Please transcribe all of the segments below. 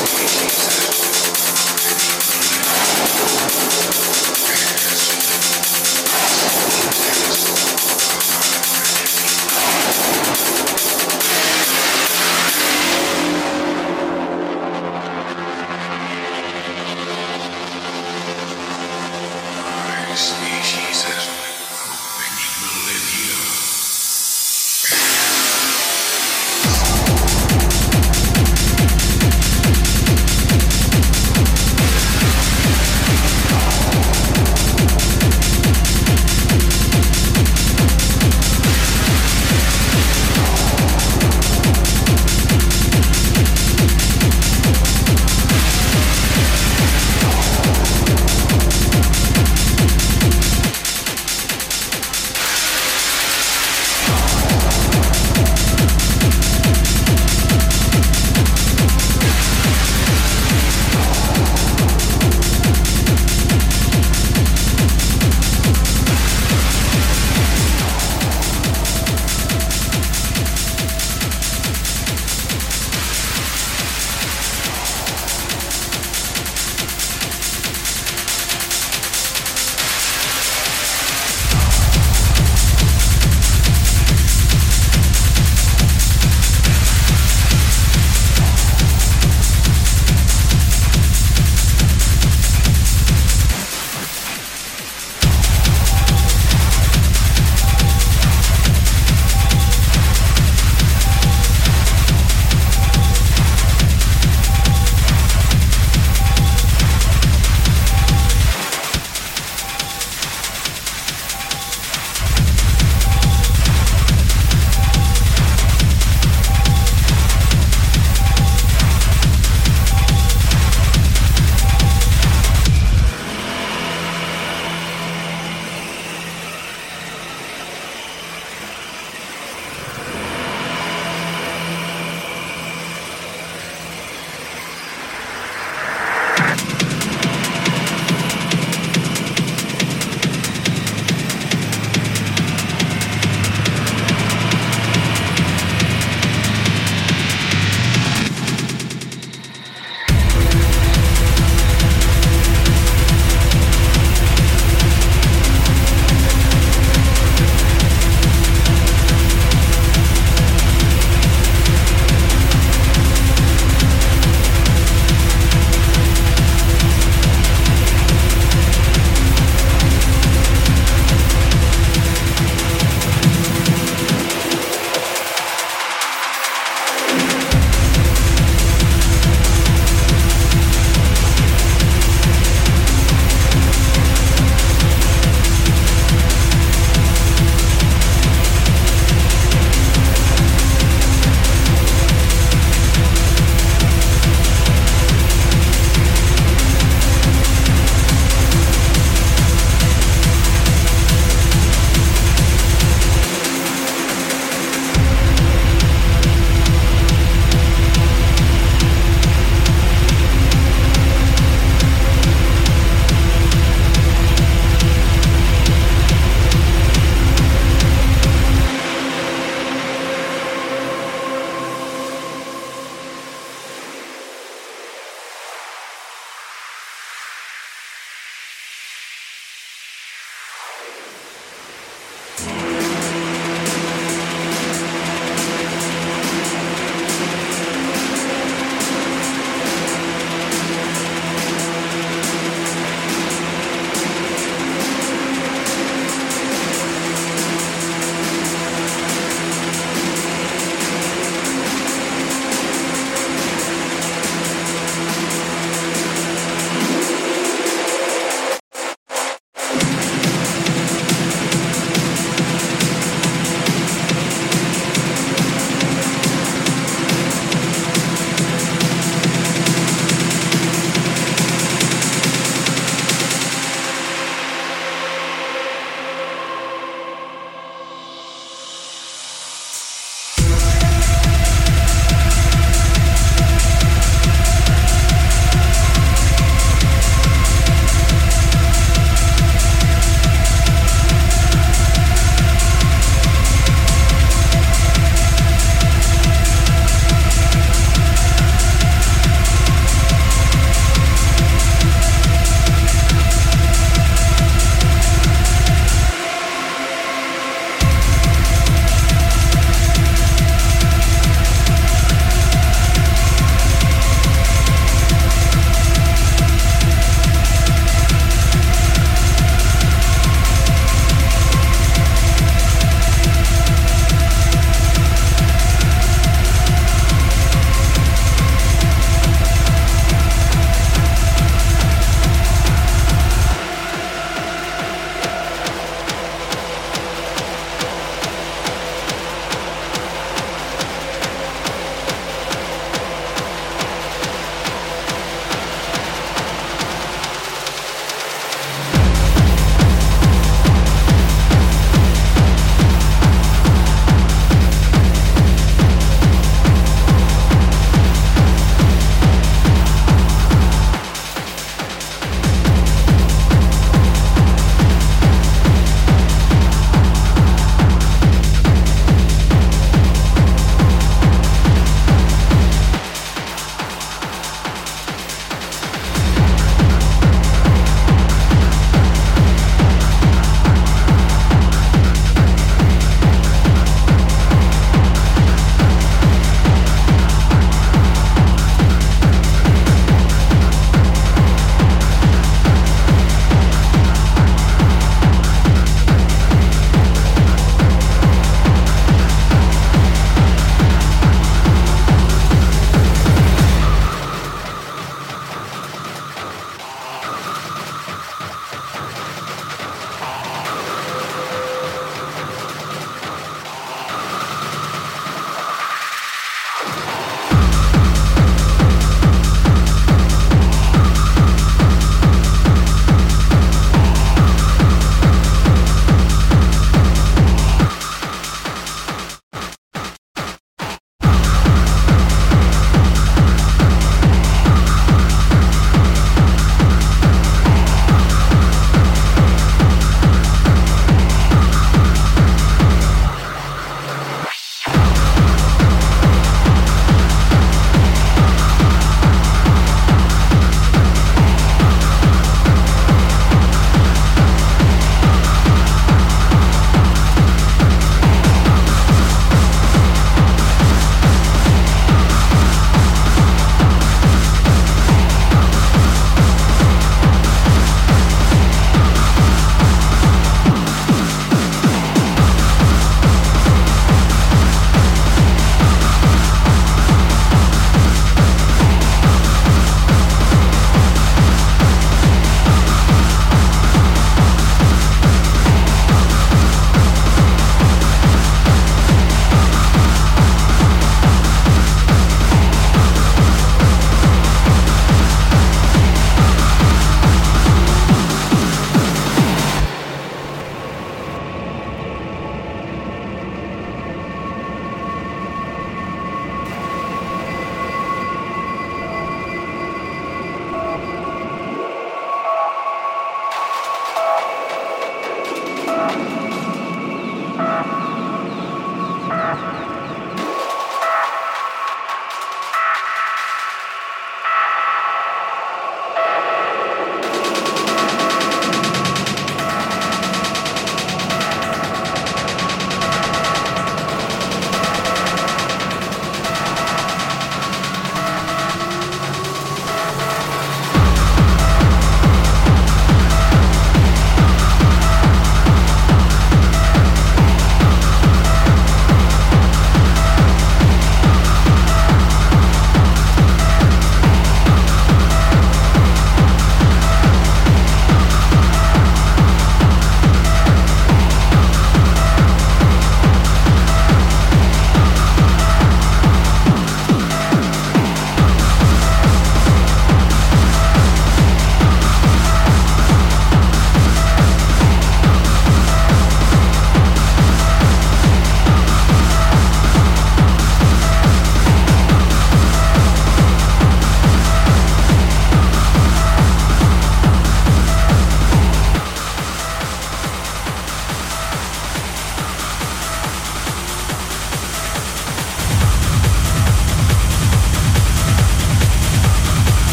Música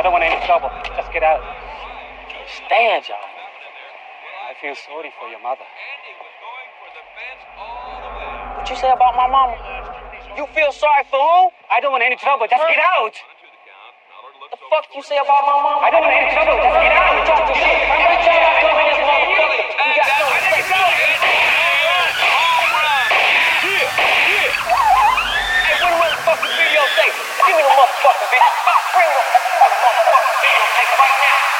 I don't want any trouble. Just get out. Can't stand y'all. I feel sorry for your mother. What you say about my mama? You feel sorry for who? I don't want any trouble. Just get out. The fuck you say about my mama? I don't want any trouble. Just get out. Talk to shit. I'm gonna tell this motherfucker. You got no respect. The motherfucking? Give me the motherfucking video. Bring Lee will take a right now.